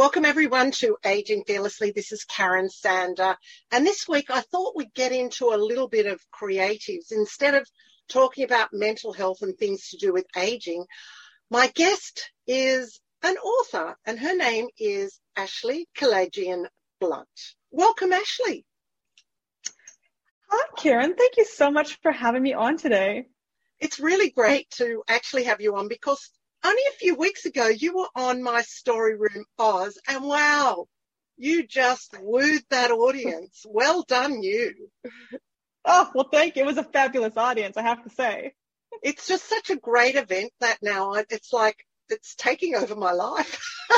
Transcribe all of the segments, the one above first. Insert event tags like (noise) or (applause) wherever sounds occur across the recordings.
Welcome everyone to Aging Fearlessly. This is Karen Sander. And this week I thought we'd get into a little bit of creatives. Instead of talking about mental health and things to do with aging, my guest is an author and her name is Ashley Kalagian Blunt. Welcome, Ashley. Hi, Karen. Thank you so much for having me on today. It's really great to actually have you on because only a few weeks ago, you were on my Story Room Oz, and wow, you just wooed that audience. Well done, you. Oh, well, thank you. It was a fabulous audience, I have to say. It's just such a great event that now it's like it's taking over my life. (laughs)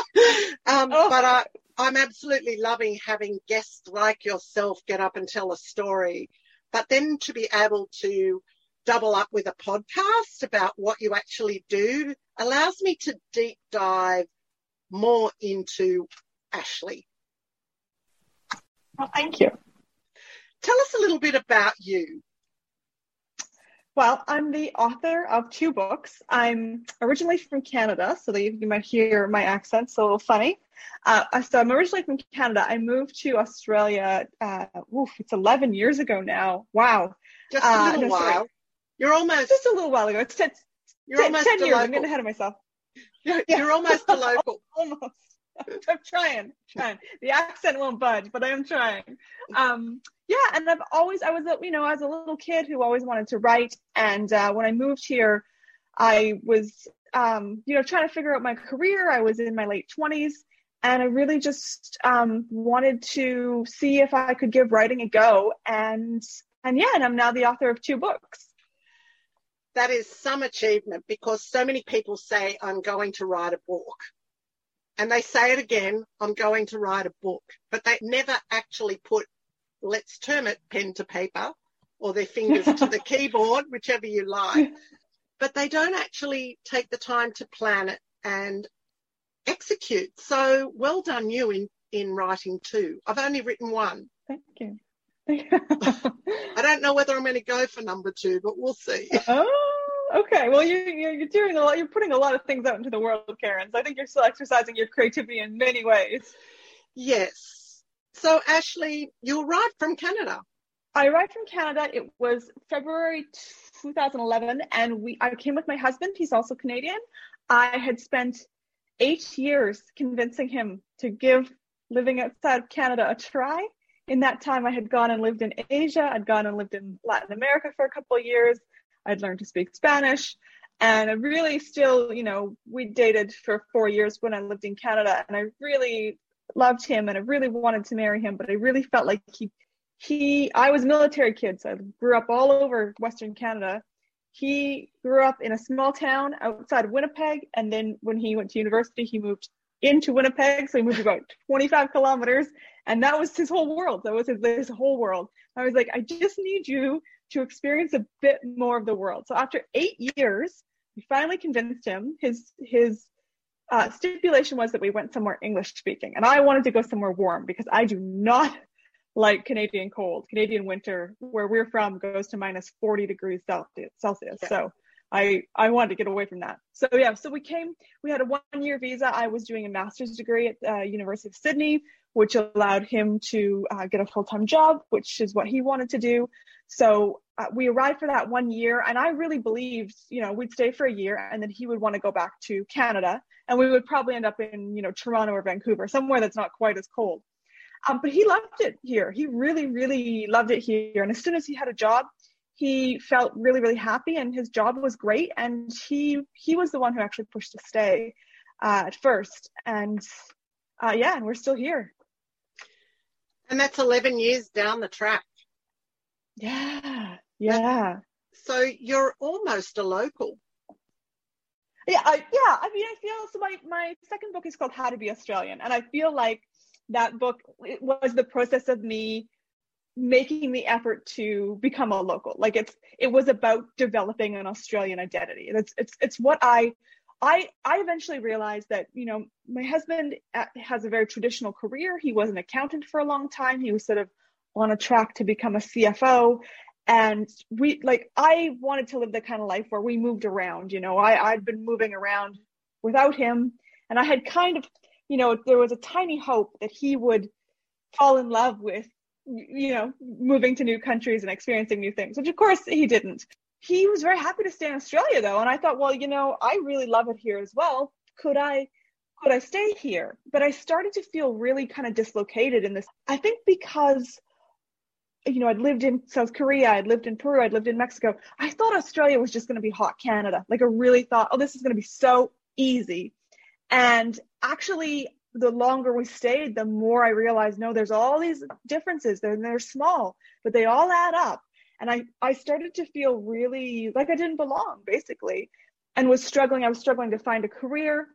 um, oh. But I, I'm absolutely loving having guests like yourself get up and tell a story. But then to be able to double up with a podcast about what you actually do allows me to deep dive more into Ashley. Well, thank you. Tell us a little bit about you. Well, I'm the author of two books. I'm originally from Canada, so that you might hear my accent, so a little funny. Uh, so I'm originally from Canada. I moved to Australia. Uh, oof, it's 11 years ago now. Wow. Just a uh, little uh, no, while. Sorry. You're almost just a little while ago. It's 10, you're 10, almost 10 years. Local. I'm getting ahead of myself. You're, yeah. you're almost (laughs) a local. almost. I'm trying, trying. The accent won't budge, but I am trying. Um, yeah, and I've always, I was, a, you know, as a little kid who always wanted to write, and uh, when I moved here, I was, um, you know, trying to figure out my career. I was in my late twenties, and I really just um, wanted to see if I could give writing a go, and and yeah, and I'm now the author of two books that is some achievement because so many people say, I'm going to write a book. And they say it again, I'm going to write a book, but they never actually put, let's term it pen to paper or their fingers to the (laughs) keyboard, whichever you like. (laughs) But they don't actually take the time to plan it and execute. So well done you in, in writing two. I've only written one. Thank you. I don't know whether I'm going to go for number two, but we'll see. (laughs) Oh, okay. Well, you, you're, you're doing a lot. You're putting a lot of things out into the world, Karen. So I think you're still exercising your creativity in many ways. Yes. So Ashley, you arrived from Canada. I arrived from Canada. It was February 2011, and we I came with my husband. He's also Canadian. I had spent eight years convincing him to give living outside of Canada a try in that time, I had gone and lived in Asia. I'd gone and lived in Latin America for a couple of years. I'd learned to speak Spanish. And I really still, you know, we dated for four years when I lived in Canada. And I really loved him and I really wanted to marry him. But I really felt like he, he, I was a military kid. So I grew up all over Western Canada. He grew up in a small town outside Winnipeg. And then when he went to university, he moved into Winnipeg. So he moved about 25 kilometers and that was his whole world. That was his, his whole world. I was like, I just need you to experience a bit more of the world. So after eight years, we finally convinced him. His his uh, stipulation was that we went somewhere English speaking, and I wanted to go somewhere warm because I do not (laughs) like Canadian cold. Canadian winter, where we're from, goes to minus 40 degrees Celsius. Celsius. Yeah. So I I wanted to get away from that. So yeah, so we came. We had a one year visa. I was doing a master's degree at uh, University of Sydney which allowed him to uh, get a full time job, which is what he wanted to do. So uh, we arrived for that one year, and I really believed, you know, we'd stay for a year, and then he would want to go back to Canada, and we would probably end up in, you know, Toronto or Vancouver, somewhere that's not quite as cold. Um, but he loved it here. He really, really loved it here. And as soon as he had a job, he felt really, really happy, and his job was great. And he he was the one who actually pushed to stay uh, at first. And uh, yeah, and we're still here. And that's 11 years down the track. Yeah. Yeah. So you're almost a local. Yeah, I, yeah. I mean, I feel so. My my second book is called How to Be Australian, and I feel like that book—it was the process of me making the effort to become a local. Like it's it was about developing an Australian identity. It's it's it's what I I I eventually realized that you know my husband uh, has a very traditional career. He was an accountant for a long time. He was sort of on a track to become a CFO, and we like I wanted to live the kind of life where we moved around. You know, I I'd been moving around without him, and I had kind of you know there was a tiny hope that he would fall in love with you know moving to new countries and experiencing new things, which of course he didn't he was very happy to stay in Australia though. And I thought, well, you know, I really love it here as well. Could I could I stay here? But I started to feel really kind of dislocated in this. I think because you know, I'd lived in South Korea, I'd lived in Peru, I'd lived in Mexico. I thought Australia was just going to be hot Canada. Like I really thought, oh, this is going to be so easy. And actually, the longer we stayed, the more I realized, no, there's all these differences. They're, they're small, but they all add up and I, I started to feel really like I didn't belong basically and was struggling. I was struggling to find a career.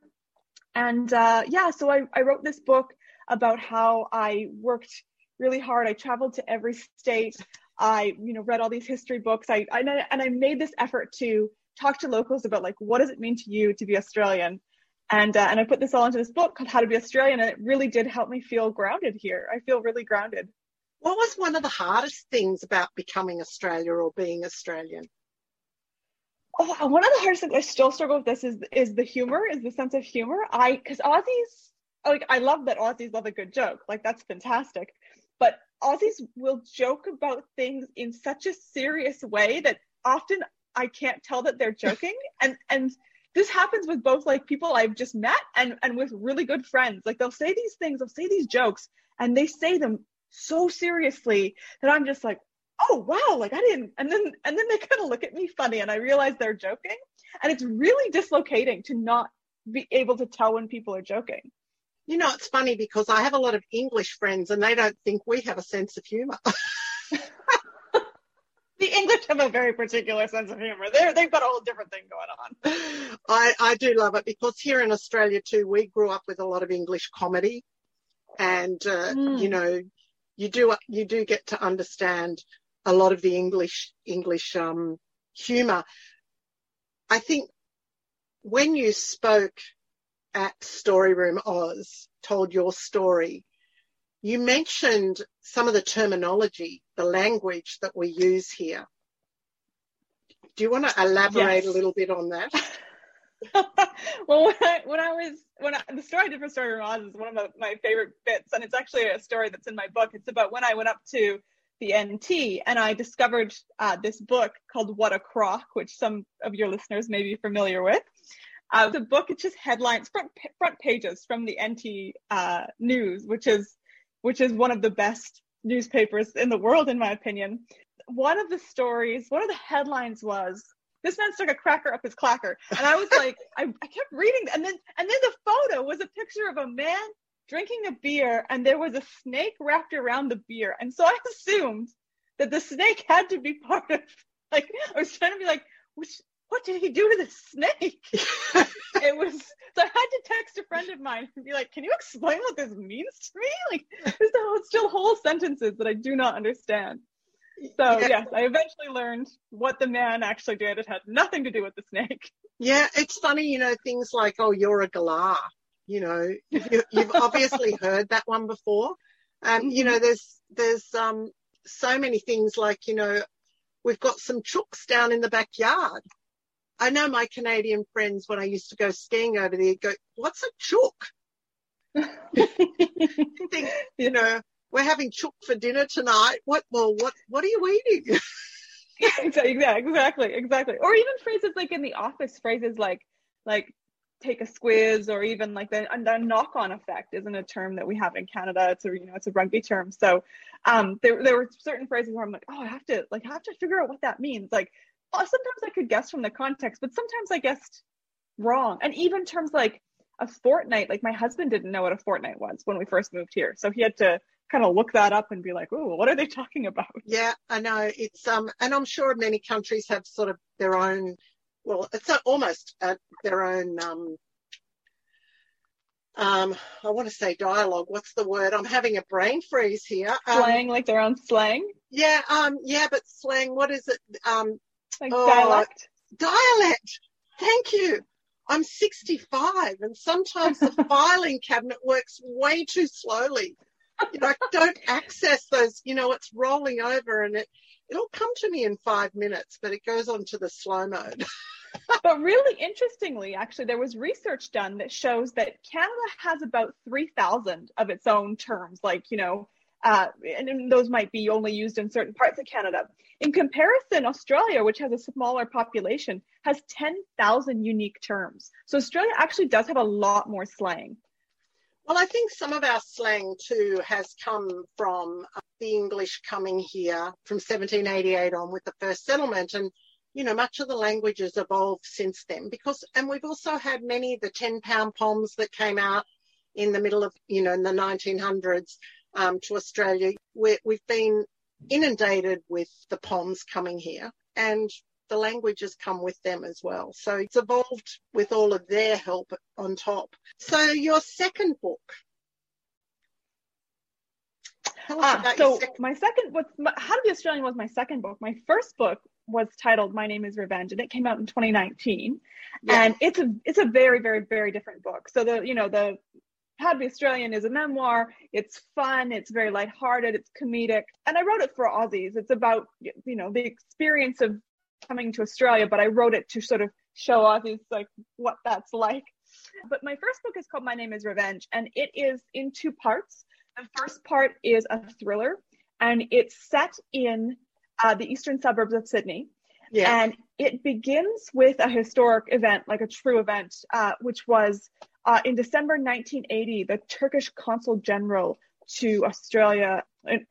And uh, yeah, so I, I wrote this book about how I worked really hard. I traveled to every state. I, you know, read all these history books. I, I and I made this effort to talk to locals about like what does it mean to you to be Australian, and uh, and I put this all into this book called How to Be Australian, and it really did help me feel grounded here. I feel really grounded. What was one of the hardest things about becoming Australia or being Australian? Oh, one of the hardest things I still struggle with this is is the humor, is the sense of humor. I because Aussies like I love that Aussies love a good joke. Like that's fantastic. But Aussies will joke about things in such a serious way that often I can't tell that they're joking. (laughs) and and this happens with both like people I've just met and and with really good friends. Like they'll say these things, they'll say these jokes, and they say them so seriously that I'm just like, oh wow, like I didn't and then and then they (laughs) kind of look at me funny and I realize they're joking. And it's really dislocating to not be able to tell when people are joking. You know, it's funny because I have a lot of English friends and they don't think we have a sense of humor. (laughs) (laughs) the English have a very particular sense of humor. They're, they've got a whole different thing going on. (laughs) I, I do love it because here in Australia too, we grew up with a lot of English comedy and, uh, mm. you know, you do you do get to understand a lot of the English English um, humor. I think when you spoke at Story Room Oz, told your story, you mentioned some of the terminology, the language that we use here. Do you want to elaborate yes. a little bit on that? (laughs) (laughs) well, when I, when I was when I, the story I did for Story Room Oz is one of my, my favorite bits, and it's actually a story that's in my book. It's about when I went up to the NT and I discovered uh, this book called What a Crock, which some of your listeners may be familiar with. Uh, the book it's just headlines, front front pages from the NT uh, News, which is which is one of the best newspapers in the world, in my opinion. One of the stories, one of the headlines was this man stuck a cracker up his clacker. And I was like, (laughs) I, I kept reading, and then and then the photo was a picture of a man drinking a beer, and there was a snake wrapped around the beer. And so I assumed that the snake had to be part of. Like I was trying to be like, which what did he do to the snake? (laughs) it was so I had to text a friend of mine and be like, "Can you explain what this means to me?" Like, there's still whole sentences that I do not understand. So yeah. yes, I eventually learned what the man actually did. It had nothing to do with the snake. Yeah, it's funny, you know, things like, oh, you're a galah. You know, you, have obviously (laughs) heard that one before. Um, mm-hmm. you know, there's there's um so many things like, you know, we've got some chooks down in the backyard. I know my Canadian friends when I used to go skiing over there go, what's a chook? (laughs) think, you know, we're having chook for dinner tonight. What? Well, what? What are you eating? (laughs) exactly, exactly, exactly. Or even phrases like in the office, phrases like like take a squiz, or even like the, the knock-on effect isn't a term that we have in Canada. It's a you know it's a rugby term. So um, there there were certain phrases where I'm like, oh, I have to like I have to figure out what that means. Like sometimes I could guess from the context, but sometimes I guessed wrong. And even terms like a fortnight, like my husband didn't know what a fortnight was when we first moved here, so he had to kind of look that up and be like, oh, what are they talking about? Yeah, I know. It's um, and I'm sure many countries have sort of their own. Well, it's almost uh, their own um, um, I want to say dialogue. What's the word? I'm having a brain freeze here. Um, slang, like their own slang. Yeah, um, yeah, but slang. What is it? Um, like oh, dialect. Dialect. Thank you. I'm 65, and sometimes the (laughs) filing cabinet works way too slowly. You know, I don't access those. You know, it's rolling over, and it it'll come to me in five minutes, but it goes on to the slow mode. (laughs) but really interestingly, actually, there was research done that shows that Canada has about 3,000 of its own terms, like, you know, uh, and those might be only used in certain parts of Canada. In comparison, Australia, which has a smaller population, has 10,000 unique terms. So Australia actually does have a lot more slang. Well, I think some of our slang too has come from uh, the English coming here from 1788 on with the first settlement. And you know, much of the language has evolved since then because, and we've also had many, the 10 pound poms that came out in the middle of, you know, in the 1900s um, to Australia. we we've been inundated with the poms coming here and the language has come with them as well. So it's evolved with all of their help on top. So your second book. Ah, so second... my second, what's my, How to Be Australian was my second book. My first book was titled My Name is Revenge and it came out in 2019. And it's a it's a very, very, very different book. So the you know, the How to Be Australian is a memoir. It's fun, it's very lighthearted, it's comedic. And I wrote it for Aussies. It's about you know, the experience of coming to Australia, but I wrote it to sort of show Aussies like what that's like. But my first book is called My Name is Revenge, and it is in two parts. The first part is a thriller, and it's set in uh, the eastern suburbs of Sydney. Yeah. And it begins with a historic event, like a true event, uh, which was uh, in December 1980, the Turkish consul general to Australia,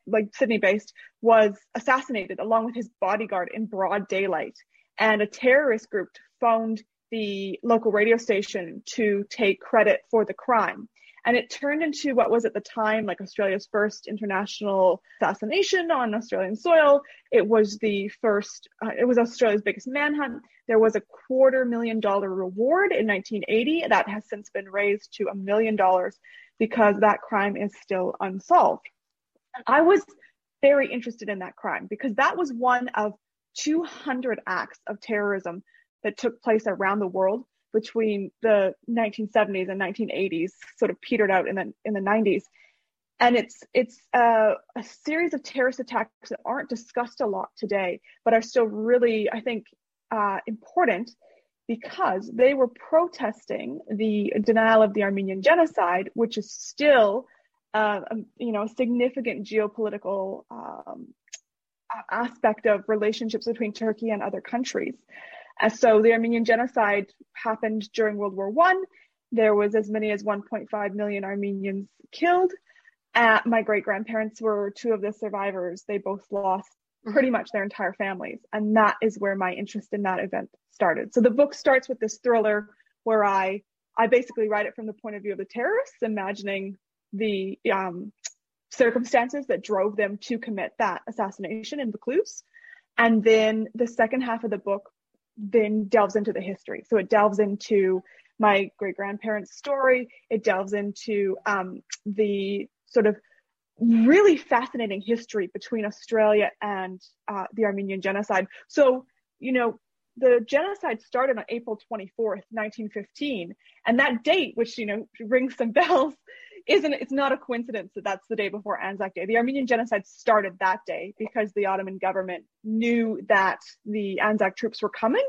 like Sydney based, was assassinated along with his bodyguard in broad daylight. And a terrorist group phoned the local radio station to take credit for the crime. And it turned into what was at the time like Australia's first international assassination on Australian soil. It was the first, uh, it was Australia's biggest manhunt. There was a quarter million dollar reward in 1980 that has since been raised to a million dollars because that crime is still unsolved. I was very interested in that crime because that was one of 200 acts of terrorism that took place around the world between the 1970s and 1980s, sort of petered out in the in the 90s. And it's it's uh, a series of terrorist attacks that aren't discussed a lot today, but are still really, I think, uh, important because they were protesting the denial of the Armenian genocide, which is still, uh, you know, a significant geopolitical um, aspect of relationships between Turkey and other countries. And so the Armenian genocide happened during World War One. There was as many as 1.5 million Armenians killed. Uh, my great grandparents were two of the survivors. They both lost mm-hmm. pretty much their entire families. And that is where my interest in that event started. So the book starts with this thriller where I, I basically write it from the point of view of the terrorists, imagining the um, circumstances that drove them to commit that assassination in Vaucluse. And then the second half of the book then delves into the history. So it delves into my great grandparents' story. It delves into um, the sort of really fascinating history between Australia and uh, the Armenian genocide. So, you know, the genocide started on April 24th, 1915. And that date, which, you know, rings some (laughs) bells, isn't, it's not a coincidence that that's the day before Anzac Day. The Armenian genocide started that day because the Ottoman government knew that the Anzac troops were coming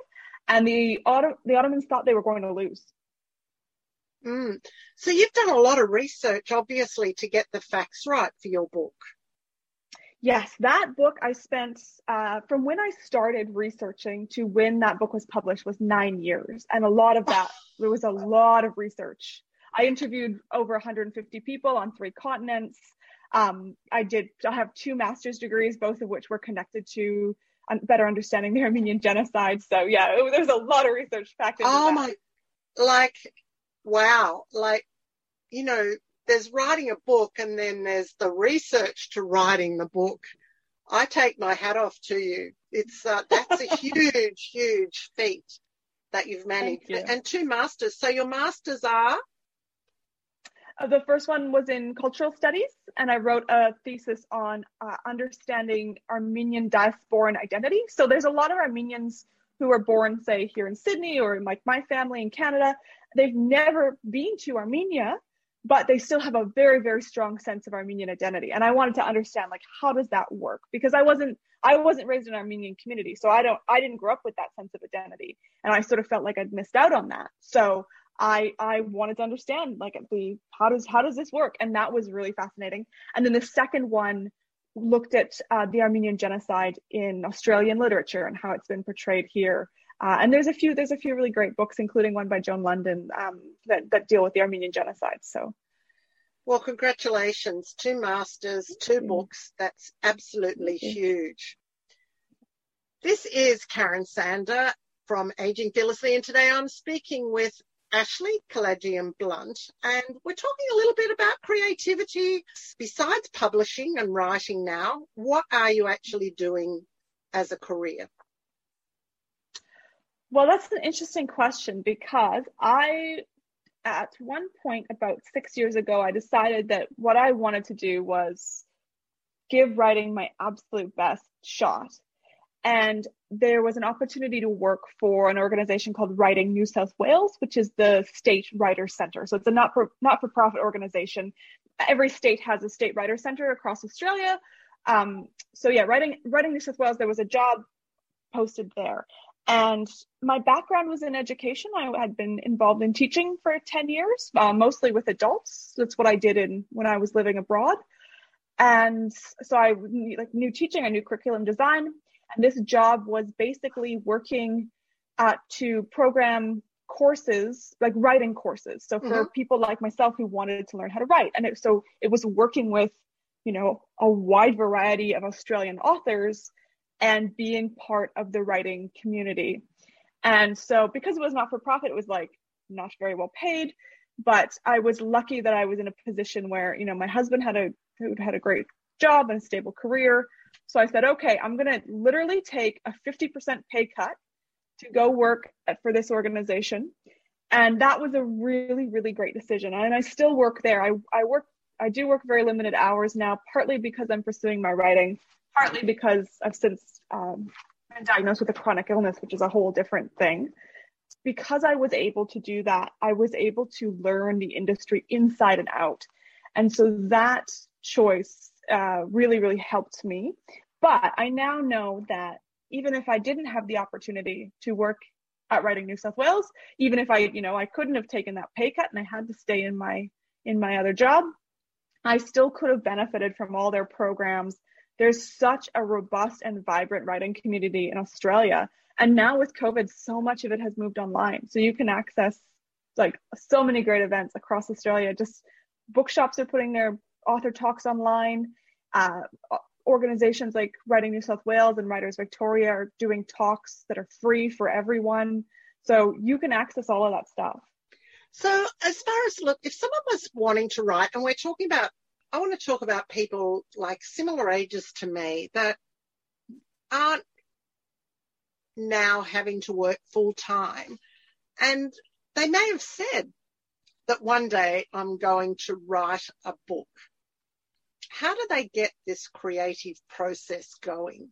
and the, Otto- the Ottomans thought they were going to lose. Mm. So you've done a lot of research, obviously, to get the facts right for your book. Yes, that book I spent uh, from when I started researching to when that book was published was nine years, and a lot of that (laughs) there was a lot of research. I interviewed over 150 people on three continents. Um, I did. I have two master's degrees, both of which were connected to better understanding the Armenian genocide. So yeah, it, there's a lot of research packed into oh that. my, like, wow, like, you know, there's writing a book and then there's the research to writing the book. I take my hat off to you. It's uh, that's a (laughs) huge, huge feat that you've managed, you. and two masters. So your masters are. Uh, the first one was in cultural studies, and I wrote a thesis on uh, understanding Armenian diasporan identity. So there's a lot of Armenians who are born, say, here in Sydney or like my family in Canada. They've never been to Armenia, but they still have a very, very strong sense of Armenian identity. And I wanted to understand like how does that work? Because I wasn't I wasn't raised in an Armenian community, so I don't I didn't grow up with that sense of identity, and I sort of felt like I'd missed out on that. So I I wanted to understand like the how does how does this work, and that was really fascinating. And then the second one looked at uh, the Armenian genocide in Australian literature and how it's been portrayed here. Uh, and there's a few there's a few really great books, including one by Joan London um, that that deal with the Armenian genocide. So. Well, congratulations. Two masters, two books. That's absolutely huge. This is Karen Sander from Aging Fearlessly, and today I'm speaking with Ashley Kalagian Blunt, and we're talking a little bit about creativity. Besides publishing and writing now, what are you actually doing as a career? Well, that's an interesting question because I, at one point about six years ago, I decided that what I wanted to do was give writing my absolute best shot and there was an opportunity to work for an organization called Writing New South Wales, which is the state writer center. So it's a not for not for profit organization. Every state has a state writer center across Australia. Um, so yeah, writing writing New South Wales, there was a job posted there. And my background was in education. I had been involved in teaching for 10 years, uh, mostly with adults. That's what I did in when I was living abroad. And so I like new teaching, I knew curriculum design. And this job was basically working uh, to program courses, like writing courses. So for mm-hmm. people like myself who wanted to learn how to write. And it, so it was working with, you know, a wide variety of Australian authors and being part of the writing community. And so because it was not for profit, it was like not very well paid. But I was lucky that I was in a position where, you know, my husband had a who had a great job and a stable career. So I said, okay, I'm going to literally take a 50% pay cut to go work at, for this organization. And that was a really, really great decision. And I still work there. I, I work, I do work very limited hours now, partly because I'm pursuing my writing, partly because I've since um, been diagnosed with a chronic illness, which is a whole different thing. Because I was able to do that, I was able to learn the industry inside and out. And so that choice uh, really, really helped me. But I now know that even if I didn't have the opportunity to work at Writing New South Wales, even if I, you know, I couldn't have taken that pay cut and I had to stay in my in my other job, I still could have benefited from all their programs. There's such a robust and vibrant writing community in Australia. And now with COVID, so much of it has moved online. So you can access like so many great events across Australia. Just bookshops are putting their author talks online. Uh, organizations like Writing New South Wales and Writers Victoria are doing talks that are free for everyone. So you can access all of that stuff. So, as far as look, if someone was wanting to write, and we're talking about, I want to talk about people like similar ages to me that aren't now having to work full time. And they may have said that one day I'm going to write a book how do they get this creative process going?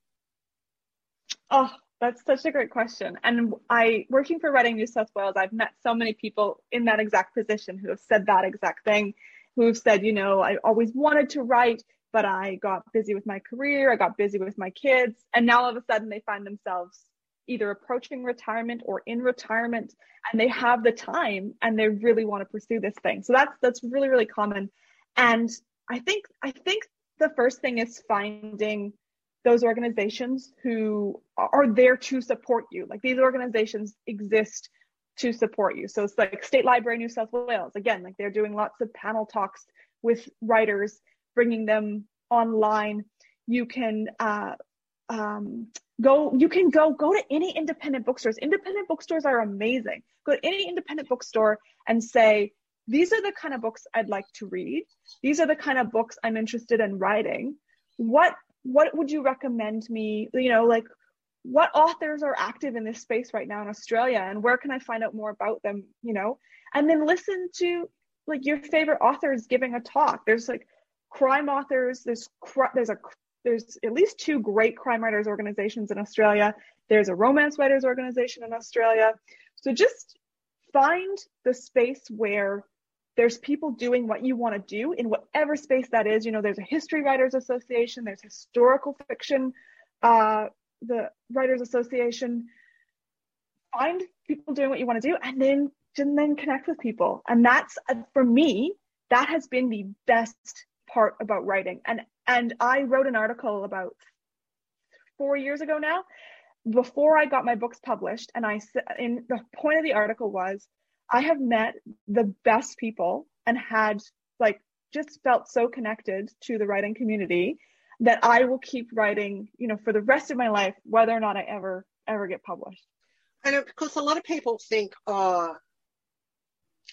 Oh, that's such a great question. And I, working for Writing New South Wales, I've met so many people in that exact position who have said that exact thing, who have said, you know, I always wanted to write, but I got busy with my career, I got busy with my kids, and now all of a sudden they find themselves either approaching retirement or in retirement and they have the time and they really want to pursue this thing. So that's that's really really common. And I think I think the first thing is finding those organizations who are there to support you. Like these organizations exist to support you. So it's like State Library New South Wales. Again, like they're doing lots of panel talks with writers, bringing them online. You can uh, um, go. You can go go to any independent bookstores. Independent bookstores are amazing. Go to any independent bookstore and say, these are the kind of books I'd like to read. These are the kind of books I'm interested in writing. What what would you recommend me, you know, like what authors are active in this space right now in Australia and where can I find out more about them, you know? And then listen to like your favorite authors giving a talk. There's like crime authors, there's there's a there's at least two great crime writers organizations in Australia. There's a romance writers organization in Australia. So just find the space where there's people doing what you want to do in whatever space that is. You know, there's a history writers association, there's historical fiction, uh, the writers association. Find people doing what you want to do, and then and then connect with people. And that's uh, for me, that has been the best part about writing. And and I wrote an article about four years ago now, before I got my books published. And I in the point of the article was I have met the best people and had like just felt so connected to the writing community that I will keep writing, you know, for the rest of my life, whether or not I ever ever get published. And of course, a lot of people think, oh,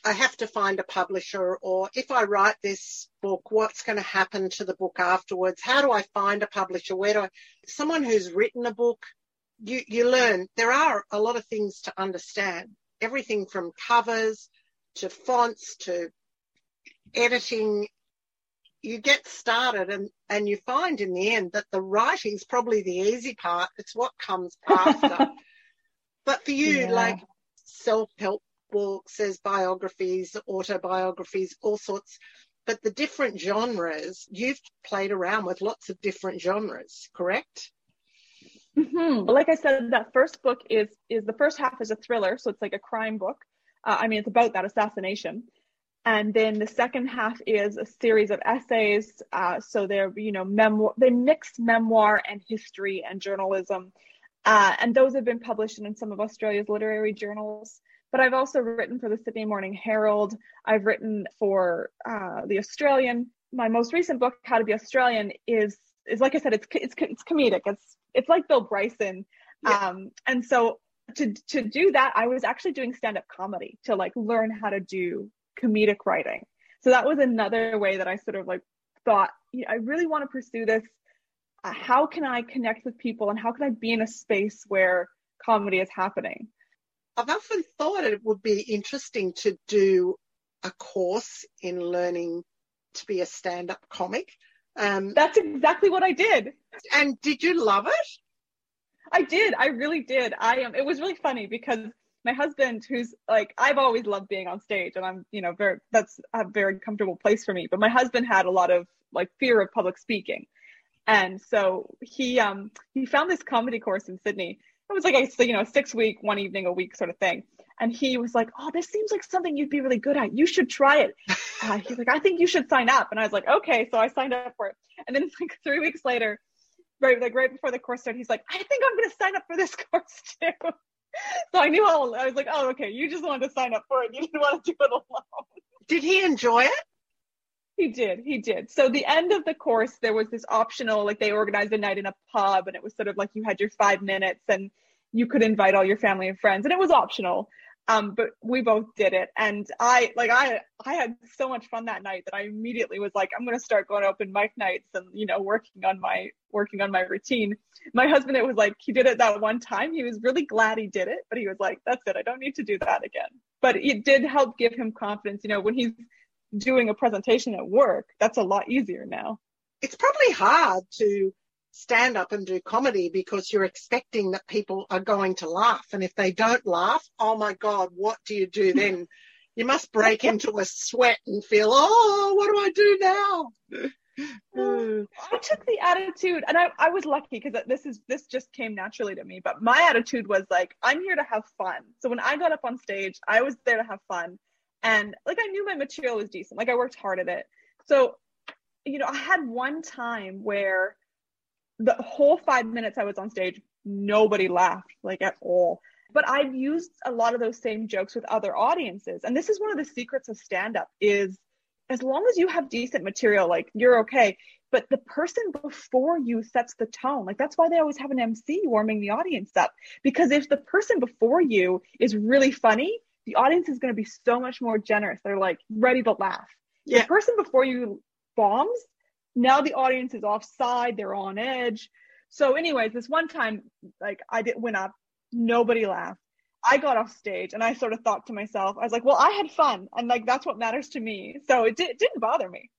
I have to find a publisher, or if I write this book, what's going to happen to the book afterwards? How do I find a publisher? Where do I? Someone who's written a book, you you learn there are a lot of things to understand everything from covers to fonts to editing. You get started and, and you find in the end that the writing's probably the easy part. It's what comes (laughs) after. but for you, yeah. like self-help books, there's biographies, autobiographies, all sorts. But the different genres, you've played around with lots of different genres, correct? Mm-hmm. Like I said, that first book is is the first half is a thriller, so it's like a crime book. Uh, I mean, it's about that assassination, and then the second half is a series of essays. Uh, so they're you know memoir, they mix memoir and history and journalism, uh, and those have been published in some of Australia's literary journals. But I've also written for the Sydney Morning Herald. I've written for uh, the Australian. My most recent book, How to Be Australian, is is like I said, it's it's it's comedic. It's it's like Bill Bryson. Yeah. Um, and so to to do that, I was actually doing stand up comedy to like learn how to do comedic writing. So that was another way that I sort of like thought, I really want to pursue this. Uh, how can I connect with people and how can I be in a space where comedy is happening? I've often thought it would be interesting to do a course in learning to be a stand up comic. Um, That's exactly what I did. And did you love it? I did. I really did. I um, it was really funny because my husband, who's like, I've always loved being on stage, and I'm, you know, very that's a very comfortable place for me. But my husband had a lot of like fear of public speaking, and so he um he found this comedy course in Sydney. It was like a you know six week, one evening a week sort of thing. And he was like, "Oh, this seems like something you'd be really good at. You should try it." (laughs) Uh, he's like, "I think you should sign up." And I was like, "Okay." So I signed up for it. And then (laughs) like three weeks later, right like right before the course started, he's like, "I think I'm going to sign up for this (laughs) course too." so I knew all. I was like, "Oh, okay. You just wanted to sign up for it. You didn't want to do it alone." Did he enjoy it? He did. He did. So the end of the course, there was this optional, like they organized a night in a pub, and it was sort of like you had your five minutes, and you could invite all your family and friends, and it was optional. Um, but we both did it, and I like I I had so much fun that night that I immediately was like, I'm gonna start going open mic nights and you know working on my working on my routine. My husband, it was like he did it that one time. He was really glad he did it, but he was like, that's it. I don't need to do that again. But it did help give him confidence. You know, when he's doing a presentation at work, that's a lot easier now. It's probably hard to stand up and do comedy because you're expecting that people are going to laugh. And if they don't laugh, oh my God, what do you do then? (laughs) you must break into a sweat and feel, oh, what do I do now? (sighs) I took the attitude, and I, I was lucky because this is this just came naturally to me. But my attitude was like, I'm here to have fun. So when I got up on stage, I was there to have fun, and like I knew my material was decent. Like I worked hard at it. So, you know, I had one time where the whole five minutes I was on stage, nobody laughed like at all. But I've used a lot of those same jokes with other audiences. And this is one of the secrets of stand up is as long as you have decent material, like you're okay. But the person before you sets the tone. Like that's why they always have an MC warming the audience up. Because if the person before you is really funny, the audience is going to be so much more generous. They're like ready to laugh. Yeah. The person before you bombs, now the audience is offside, they're on edge. So, anyways, this one time, like I did went up, nobody laughed. I got off stage and I sort of thought to myself, I was like, well, I had fun and like that's what matters to me. So it, di- it didn't bother me.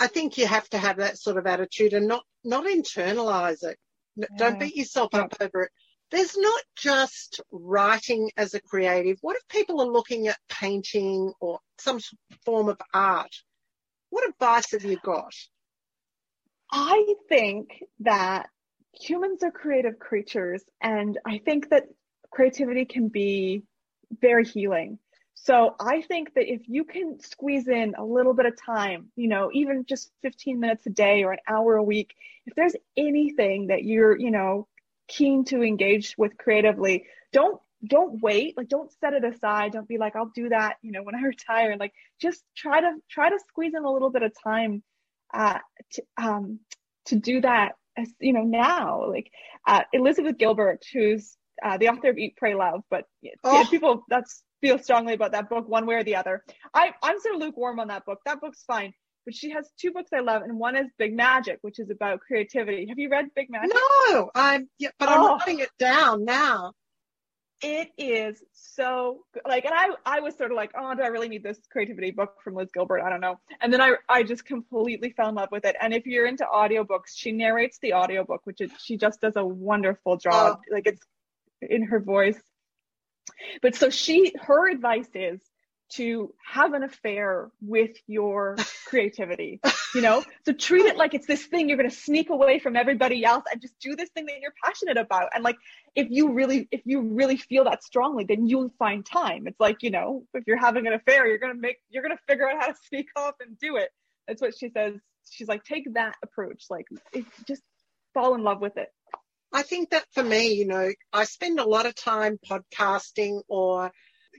I think you have to have that sort of attitude and not not internalize it. N- Don't beat yourself Yeah. up over it. There's not just writing as a creative. What if people are looking at painting or some form of art? What advice have you got? I think that humans are creative creatures, and I think that creativity can be very healing. So I think that if you can squeeze in a little bit of time, you know, even just 15 minutes a day or an hour a week, if there's anything that you're, you know, keen to engage with creatively, don't don't wait. Like don't set it aside. Don't be like i'll do that you know when i (laughs) retire. Like just try to try to squeeze in a little bit of time uh to, um to do that as you know now like uh elizabeth gilbert who's uh, the author of eat pray love but yeah, Oh. people that's feel strongly about that book one way or the other i i'm sort of lukewarm on that book that book's fine but she has two books i love and one is big magic which is about creativity have you read big magic No, I'm yeah, but I'm Oh. writing it down now. It is so good. like and i i was sort of like oh do i really need this creativity book from liz gilbert? I don't know. And then i i just completely fell in love with it. And if you're into audiobooks she narrates the audiobook which is she just does a wonderful job. Oh. Like it's in her voice. But so she her advice is to have an affair with your creativity you know? (laughs) So treat it like it's this thing you're going to sneak away from everybody else and just do this thing that you're passionate about. And like if you really if you really feel that strongly then you'll find time. It's like you know if you're having an affair you're going to make you're going to figure out how to (laughs) sneak off and do it. That's what she says. She's like take that approach. Like it, just fall in love with it. I think that for me, you know, I spend a lot of time podcasting or,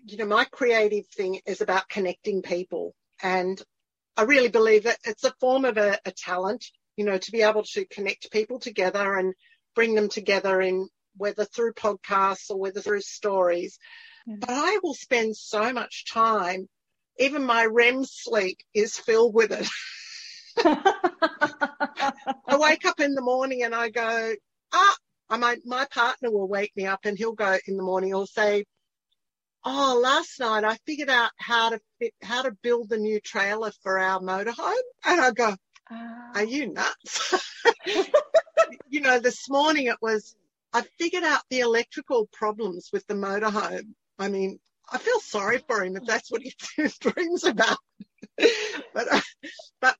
you know, my creative thing is about connecting people. And I really believe that it's a form of a, a talent, you know, to be able to connect people together and bring them together in whether through podcasts or whether through stories. But I will spend so much time, even my REM sleep is filled with it. (laughs) I wake up in the morning and I go, ah, I might, my partner will wake me up and he'll go in the morning, he'll say, oh, last night I figured out how to fit, how to build the new trailer for our motorhome. And I go, are you nuts? Ah. (laughs) you know, this morning it was, I figured out the electrical problems with the motorhome. I mean, I feel sorry for him if that's what he (laughs) dreams about. (laughs) but, uh, but,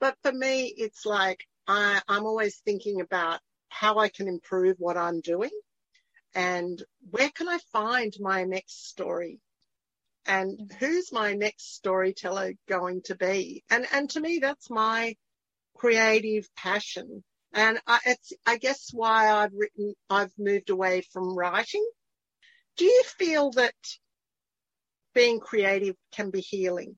but for me, it's like I, I'm always thinking about how I can improve what I'm doing and where can I find my next story and who's my next storyteller going to be? And, and to me, that's my creative passion. And I, it's, I guess why I've written, I've moved away from writing. Do you feel that being creative can be healing?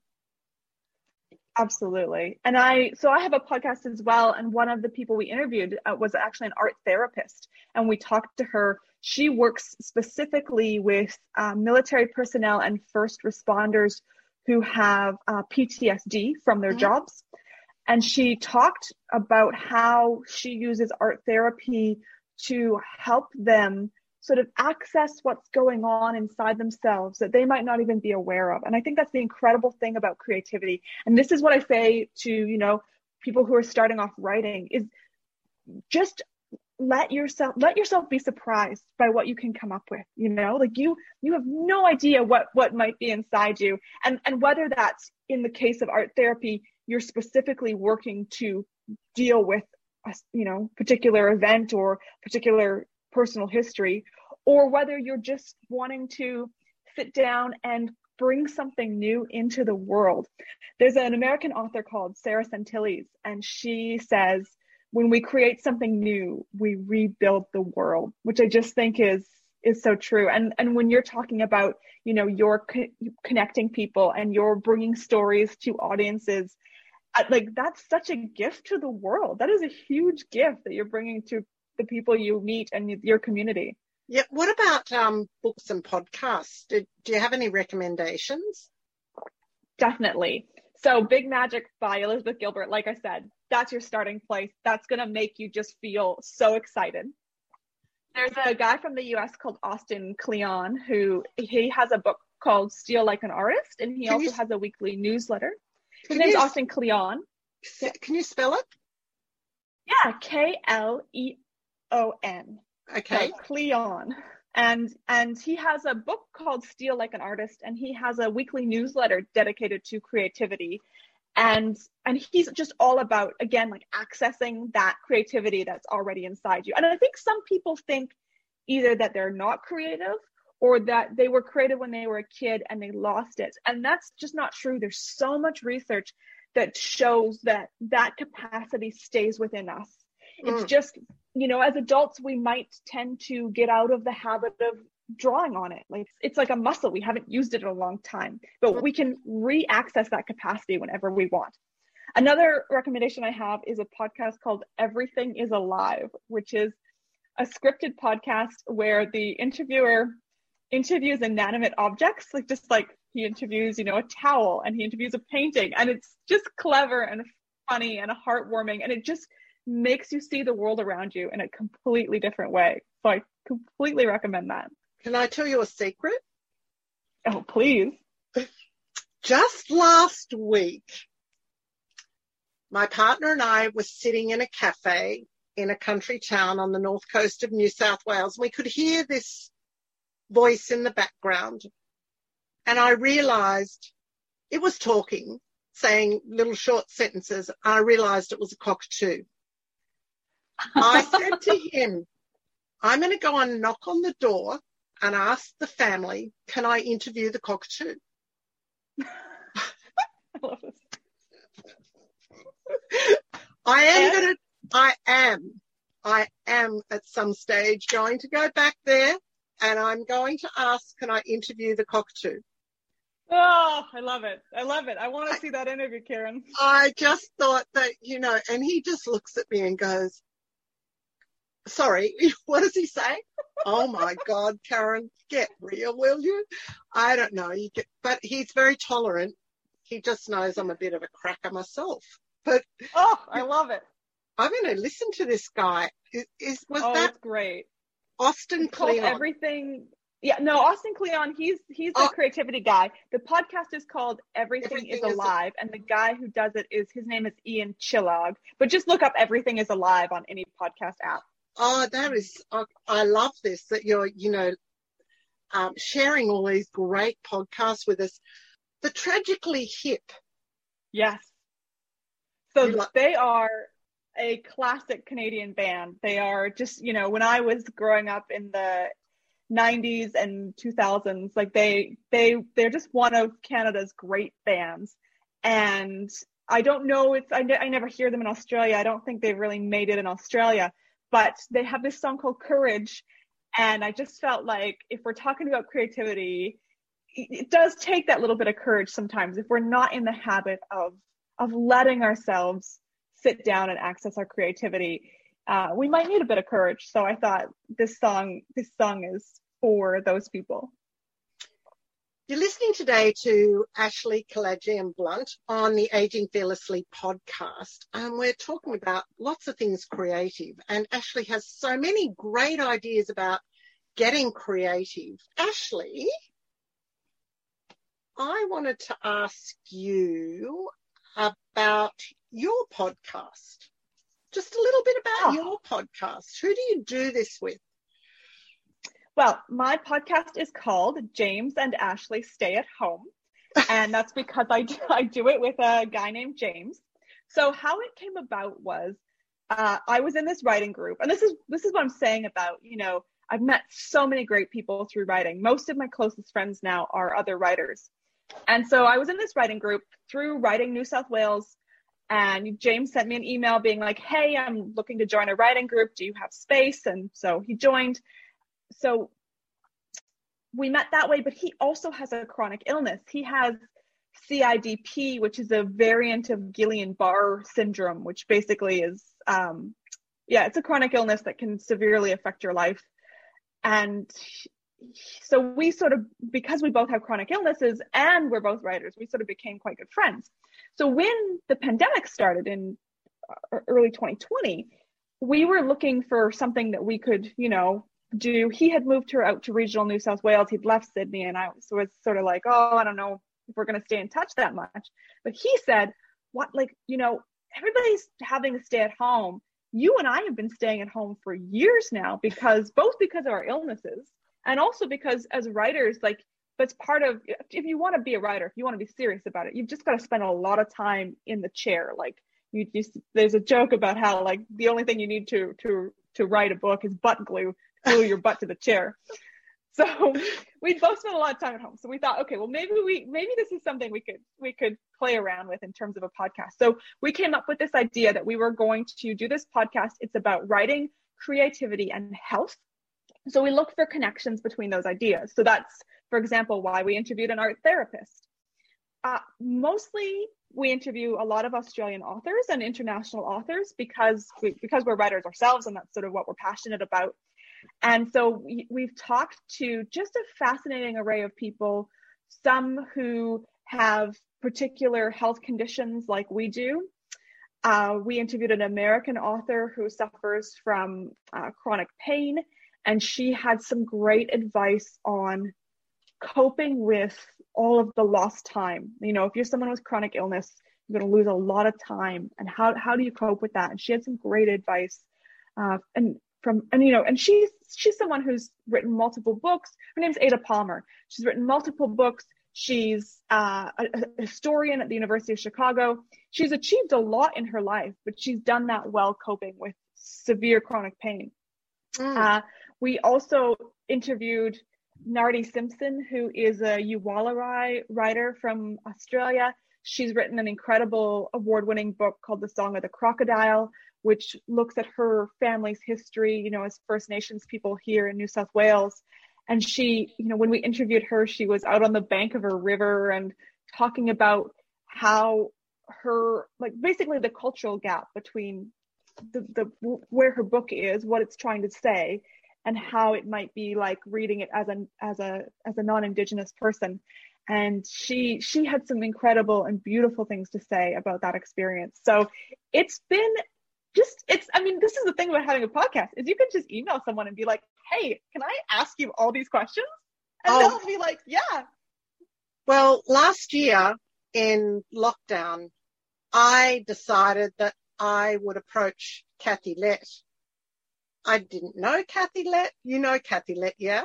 Absolutely. And I, so I have a podcast as well. And one of the people we interviewed uh, was actually an art therapist. And we talked to her. She works specifically with uh, military personnel and first responders who have uh, PTSD from their Mhm. jobs. And she talked about how she uses art therapy to help them sort of access what's going on inside themselves that they might not even be aware of. And I think that's the incredible thing about creativity. And this is what I say to, you know, people who are starting off writing is just let yourself let yourself be surprised by what you can come up with you know? Like you you have no idea what what might be inside you. And and whether that's in the case of art therapy you're specifically working to deal with a you know particular event or particular personal history or whether you're just wanting to sit down and bring something new into the world. There's an american author called sarah sentilles and she says when we create something new we rebuild the world which i just think is is so true and and when you're talking about you know you're co- connecting people and you're bringing stories to audiences like that's such a gift to the world that is a huge gift that you're bringing to the people you meet and your community Yeah. What about um, books and podcasts? Do, do you have any recommendations? Definitely. So, Big Magic by Elizabeth Gilbert, like I said, that's your starting place. That's going to make you just feel so excited. There's a guy from the US called Austin Kleon who he has a book called Steal Like an Artist, and he can also you, has a weekly newsletter. His name's Austin Kleon. Can you spell it? Yeah, K L E O N. Okay. So Kleon. And and he has a book called Steal Like an Artist, and he has a weekly newsletter dedicated to creativity. And and he's just all about again like accessing that creativity that's already inside you. And I think some people think either that they're not creative or that they were creative when they were a kid and they lost it. And that's just not true. There's so much research that shows that that capacity stays within us. Mm. It's just, you know, as adults, we might tend to get out of the habit of drawing on it. Like it's like a muscle. We haven't used it in a long time, but we can re-access that capacity whenever we want. Another recommendation I have is a podcast called Everything is Alive, which is a scripted podcast where the interviewer interviews inanimate objects, like just like he interviews, you know, a towel and he interviews a painting and it's just clever and funny and heartwarming and it just makes you see the world around you in a completely different way. So I completely recommend that. Can I tell you a secret? Oh, please. (laughs) Just last week, my partner and I were sitting in a cafe in a country town on the north coast of New South Wales. We could hear this voice in the background and I realized it was talking, saying little short sentences. I realized it was a cockatoo. I said to him, I'm going to go and knock on the door and ask the family, can I interview the cockatoo? I love. I am going to, I am, I am at some stage going to go back there and I'm going to ask, can I interview the cockatoo? Oh, I love it. I love it. I want to see that interview, Karen. I just thought that, you know, and he just looks at me and goes, sorry, (laughs) what does he say? oh my God, Karen, get real, will you? I don't know. You get, but he's very tolerant. He just knows I'm a bit of a cracker myself. But oh, I love it. I'm going to listen to this guy. Is, is was oh, that great? Austin Kleon. Everything yeah, no, Austin Kleon. he's he's the oh. creativity guy. The podcast is called Everything, Everything is, is Alive, a- and the guy who does it is his name is Ian Chillag. But just look up Everything is Alive on any podcast app. Oh, that is, I, I love this that you're, you know, um, sharing all these great podcasts with us. The Tragically Hip. Yes. So they are a classic Canadian band. They are just, you know, when I was growing up in the 90s and 2000s like they they they're just one of canada's great bands and i don't know it's I, I never hear them in australia i don't think they've really made it in australia but they have this song called courage and i just felt like if we're talking about creativity it does take that little bit of courage sometimes if we're not in the habit of of letting ourselves sit down and access our creativity uh, we might need a bit of courage. So I thought this song, this song is for those people. You're listening today to Ashley Kalagian Blunt on the Aging Fearlessly podcast, and we're talking about lots of things creative. And Ashley has so many great ideas about getting creative. Ashley, I wanted to ask you about your podcast just a little bit about oh. your podcast. Who do you do this with? Well, my podcast is called James and Ashley Stay at Home. and that's (laughs) because I do, I do it with a guy named James. So how it came about was uh, I was in this writing group, and this is this is what I'm saying about you know I've met so many great people through writing. Most of my closest friends now are other writers, and so I was in this writing group through Writing New South Wales. And James sent me an email being like, Hey, I'm looking to join a writing group. Do you have space? And so he joined. So we met that way, but he also has a chronic illness. He has CIDP, which is a variant of Guillain Barre syndrome, which basically is, um, yeah, it's a chronic illness that can severely affect your life. and so we sort of because we both have chronic illnesses and we're both writers we sort of became quite good friends so when the pandemic started in uh, early 2020 we were looking for something that we could you know do he had moved her out to regional new south wales. He'd left sydney and i was sort of like oh i don't know if we're going to stay in touch that much. But he said what like you know everybody's having to stay at home. You and i have been staying at home for years now because both because of our illnesses and also because as writers like that's part of if you want to be a writer if you want to be serious about it you've just got to spend a lot of time in the chair. Like you just there's a joke about how like the only thing you need to to to write a book is butt glue glue your butt to the chair. So (laughs) we both spent a lot of time at home. So we thought okay well maybe we maybe this is something we could we could play around with in terms of a podcast. So we came up with this idea that we were going to do this podcast. It's about writing creativity and health. So we look for connections between those ideas. So that's, for example, why we interviewed an art therapist. Uh, mostly we interview a lot of Australian authors and international authors because we, because we're writers ourselves and that's sort of what we're passionate about. And so we, we've talked to just a fascinating array of people, some who have particular health conditions like we do. Uh, we interviewed an American author who suffers from uh, chronic pain and she had some great advice on coping with all of the lost time. You know, if you're someone with chronic illness, you're going to lose a lot of time, and how how do you cope with that? And she had some great advice, uh, and from and you know, and she's she's someone who's written multiple books. Her name's Ada Palmer. She's written multiple books. She's uh, a, a historian at the University of Chicago. She's achieved a lot in her life, but she's done that while coping with severe chronic pain. Mm. Uh, we also interviewed Nardi Simpson, who is a Yuwalari writer from Australia. She's written an incredible award winning book called The Song of the Crocodile, which looks at her family's history, you know, as First Nations people here in New South Wales. And she, you know, when we interviewed her, she was out on the bank of a river and talking about how her, like, basically the cultural gap between the, the where her book is, what it's trying to say, and how it might be like reading it as a as a as a non-indigenous person. And she she had some incredible and beautiful things to say about that experience. So it's been just it's i mean this is the thing about having a podcast is you can just email someone and be like hey can i ask you all these questions? And oh. they'll be like yeah. Well last year in lockdown i decided that i would approach kathy lette I didn't know Kathy Lette. You know Kathy Lette, yeah?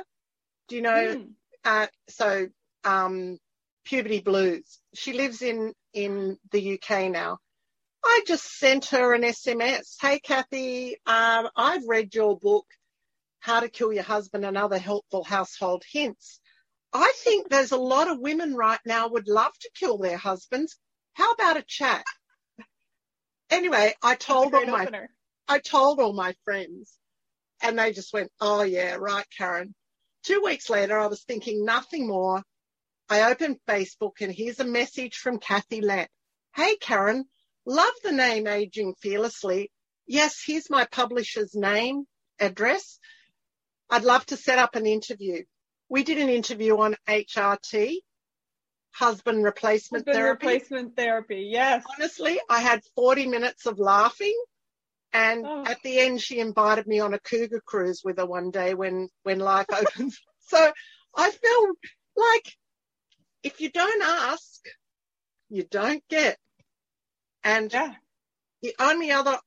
Do you know? Mm. Uh, so, um, Puberty Blues. She lives in, in the UK now. I just sent her an SMS. Hey, Kathy, um, I've read your book, How to Kill Your Husband and Other Helpful Household Hints. I think there's a lot of women right now would love to kill their husbands. How about a chat? Anyway, I told all my, I told all my friends and they just went, oh, yeah, right, Karen. Two weeks later, I was thinking nothing more. I opened Facebook and here's a message from Kathy Lette. Hey, Karen, love the name Aging Fearlessly. Yes, here's my publisher's name, address. I'd love to set up an interview. We did an interview on HRT, husband replacement husband therapy. replacement therapy, yes. Honestly, I had 40 minutes of laughing and oh. at the end, she invited me on a cougar cruise with her one day when, when life (laughs) opens. so I feel like if you don't ask, you don't get. And yeah. the only other,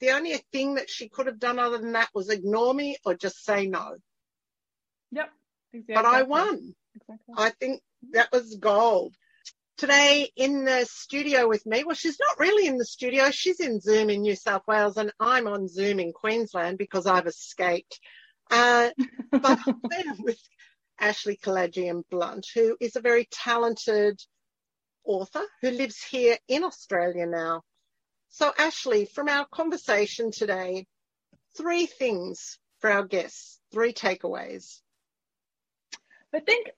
the only thing that she could have done other than that was ignore me or just say no. Yep. Exactly. But I won. Exactly. I think that was gold today in the studio with me. Well, she's not really in the studio. She's in Zoom in New South Wales and I'm on Zoom in Queensland because I've escaped. Uh, (laughs) but with Ashley Kalagian Blunt, who is a very talented author who lives here in Australia now. So Ashley, from our conversation today, three things for our guests, three takeaways. I think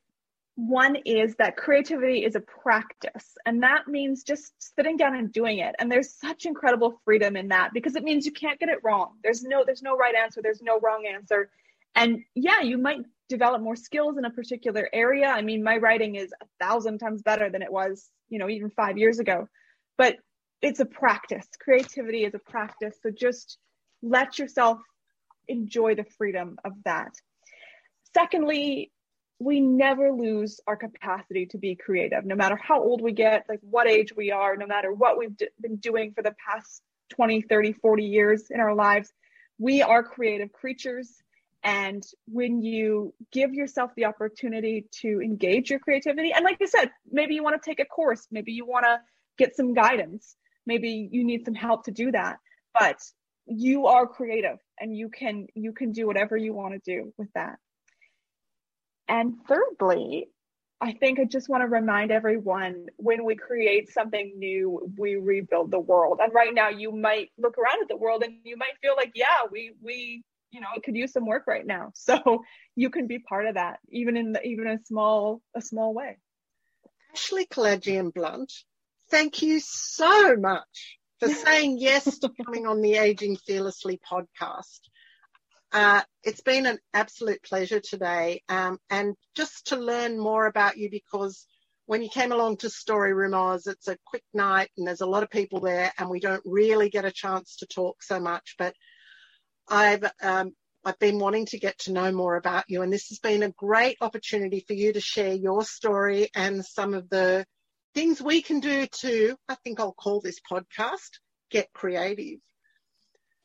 one is that creativity is a practice, and that means just sitting down and doing it. And there's such incredible freedom in that because it means you can't get it wrong. There's no there's no right answer, there's no wrong answer. And yeah, you might develop more skills in a particular area. I mean, my writing is a thousand times better than it was, you know, even five years ago. But it's a practice. Creativity is a practice. So just let yourself enjoy the freedom of that. Secondly, we never lose our capacity to be creative, no matter how old we get, like what age we are, no matter what we've d- been doing for the past 20, 30, 40 years in our lives. We are creative creatures. And when you give yourself the opportunity to engage your creativity, and like I said, maybe you want to take a course, maybe you want to get some guidance, maybe you need some help to do that, but you are creative and you can you can do whatever you want to do with that. And thirdly, I think I just want to remind everyone when we create something new, we rebuild the world. And right now you might look around at the world and you might feel like, yeah, we we you know, it could use some work right now. (laughs) So you can be part of that, even in the, even a small a small way. Ashley Kalagian Blunt, thank you so much for (laughs) saying yes to coming on the Aging Fearlessly podcast. Uh, it's been an absolute pleasure today, um, and just to learn more about you because when you came along to Story Room Oz, it's a quick night and there's a lot of people there, and we don't really get a chance to talk so much. But I've um, I've been wanting to get to know more about you, and this has been a great opportunity for you to share your story and some of the things we can do to. I think I'll call this podcast "Get Creative."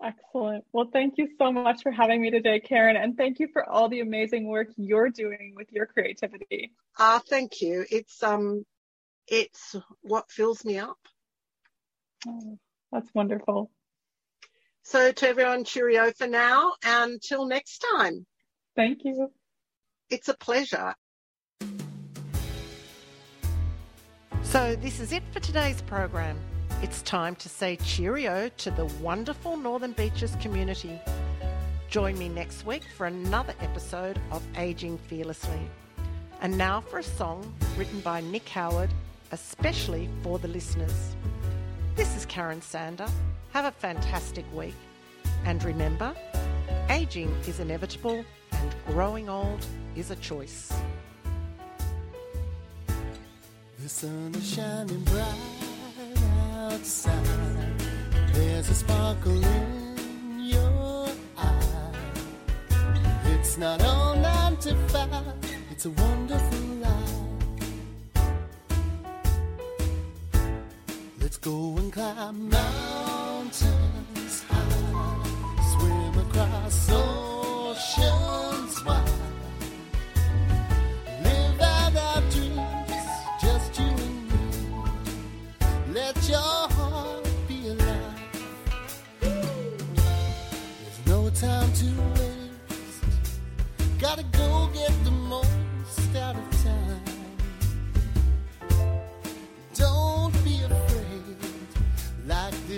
Excellent. Well, thank you so much for having me today, Karen, and thank you for all the amazing work you're doing with your creativity. Ah, uh, thank you. It's um, it's what fills me up. Oh, that's wonderful. So to everyone, cheerio for now. Until next time. Thank you. It's a pleasure. So this is it for today's program. It's time to say cheerio to the wonderful Northern Beaches community. Join me next week for another episode of Aging Fearlessly. And now for a song written by Nick Howard, especially for the listeners. This is Karen Sander. Have a fantastic week. And remember, aging is inevitable and growing old is a choice. The sun is shining bright There's a sparkle in your eye. It's not all nine to five, it's a wonderful life. Let's go and climb mountains